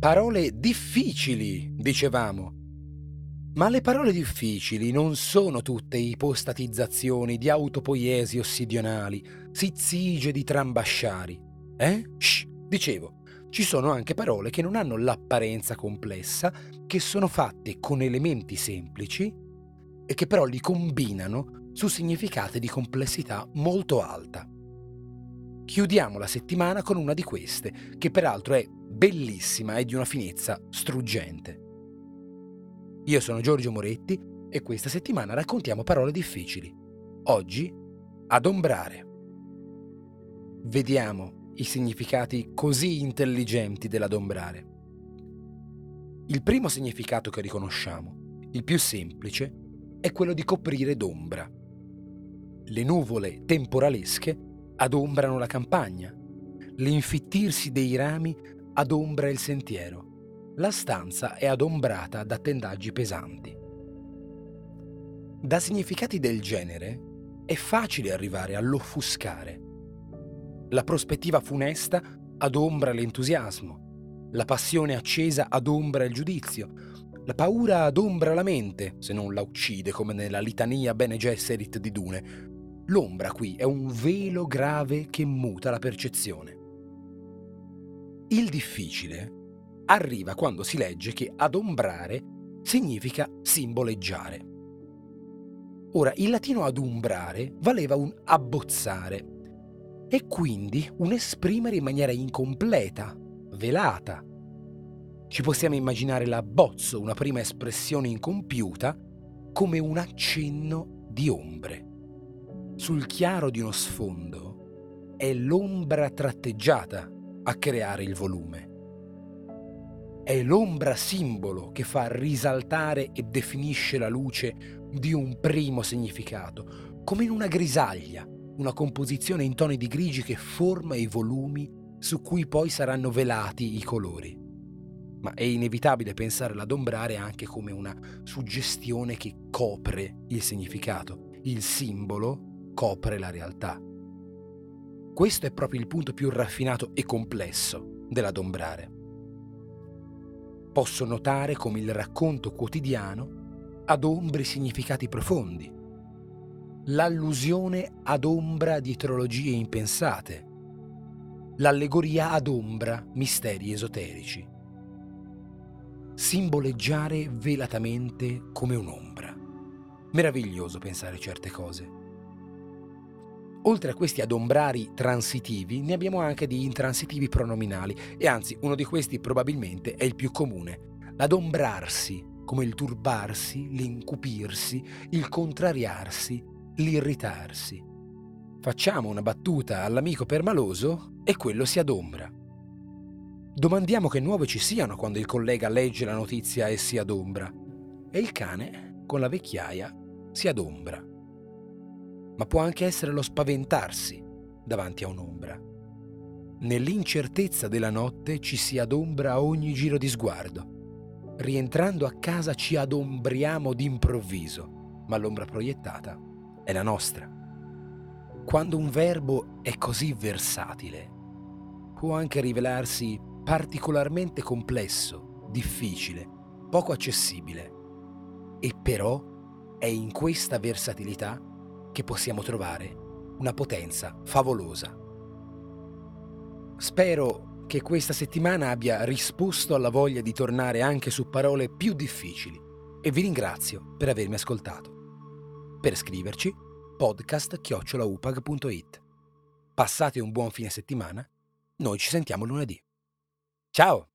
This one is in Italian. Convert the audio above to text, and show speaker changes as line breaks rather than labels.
Parole difficili, dicevamo. Ma le parole difficili non sono tutte ipostatizzazioni di autopoiesi ossidionali, sizzige di trambasciari. Eh? Shh, dicevo, ci sono anche parole che non hanno l'apparenza complessa, che sono fatte con elementi semplici e che però li combinano su significati di complessità molto alta. Chiudiamo la settimana con una di queste, che peraltro è bellissima e di una finezza struggente. Io sono Giorgio Moretti e questa settimana raccontiamo parole difficili. Oggi, adombrare. Vediamo i significati così intelligenti dell'adombrare. Il primo significato che riconosciamo, il più semplice, è quello di coprire d'ombra. Le nuvole temporalesche adombrano la campagna, l'infittirsi dei rami adombra il sentiero, la stanza è adombrata da tendaggi pesanti. Da significati del genere è facile arrivare all'offuscare. La prospettiva funesta adombra l'entusiasmo, la passione accesa adombra il giudizio, la paura adombra la mente, se non la uccide come nella litania Bene Gesserit di Dune. L'ombra qui è un velo grave che muta la percezione. Il difficile arriva quando si legge che adombrare significa simboleggiare. Ora, il latino adumbrare valeva un abbozzare e quindi un esprimere in maniera incompleta, velata. Ci possiamo immaginare l'abbozzo, una prima espressione incompiuta, come un accenno di ombre. Sul chiaro di uno sfondo è l'ombra tratteggiata a creare il volume. È l'ombra simbolo che fa risaltare e definisce la luce di un primo significato, come in una grisaglia, una composizione in toni di grigi che forma i volumi su cui poi saranno velati i colori. Ma è inevitabile pensare all'adombrare anche come una suggestione che copre il significato. Il simbolo copre la realtà. Questo è proprio il punto più raffinato e complesso dell'adombrare. Posso notare come il racconto quotidiano adombri significati profondi. L'allusione adombra dietrologie impensate. L'allegoria adombra misteri esoterici. Simboleggiare velatamente come un'ombra. Meraviglioso pensare certe cose. Oltre a questi adombrari transitivi, ne abbiamo anche di intransitivi pronominali e anzi uno di questi probabilmente è il più comune. L'adombrarsi, come il turbarsi, l'incupirsi, il contrariarsi, l'irritarsi. Facciamo una battuta all'amico permaloso e quello si adombra. Domandiamo che nuove ci siano quando il collega legge la notizia e si adombra. E il cane, con la vecchiaia, si adombra ma può anche essere lo spaventarsi davanti a un'ombra. Nell'incertezza della notte ci si adombra a ogni giro di sguardo. Rientrando a casa ci adombriamo d'improvviso, ma l'ombra proiettata è la nostra. Quando un verbo è così versatile, può anche rivelarsi particolarmente complesso, difficile, poco accessibile. E però è in questa versatilità che possiamo trovare una potenza favolosa. Spero che questa settimana abbia risposto alla voglia di tornare anche su parole più difficili e vi ringrazio per avermi ascoltato. Per scriverci podcast-upag.it. Passate un buon fine settimana, noi ci sentiamo lunedì. Ciao!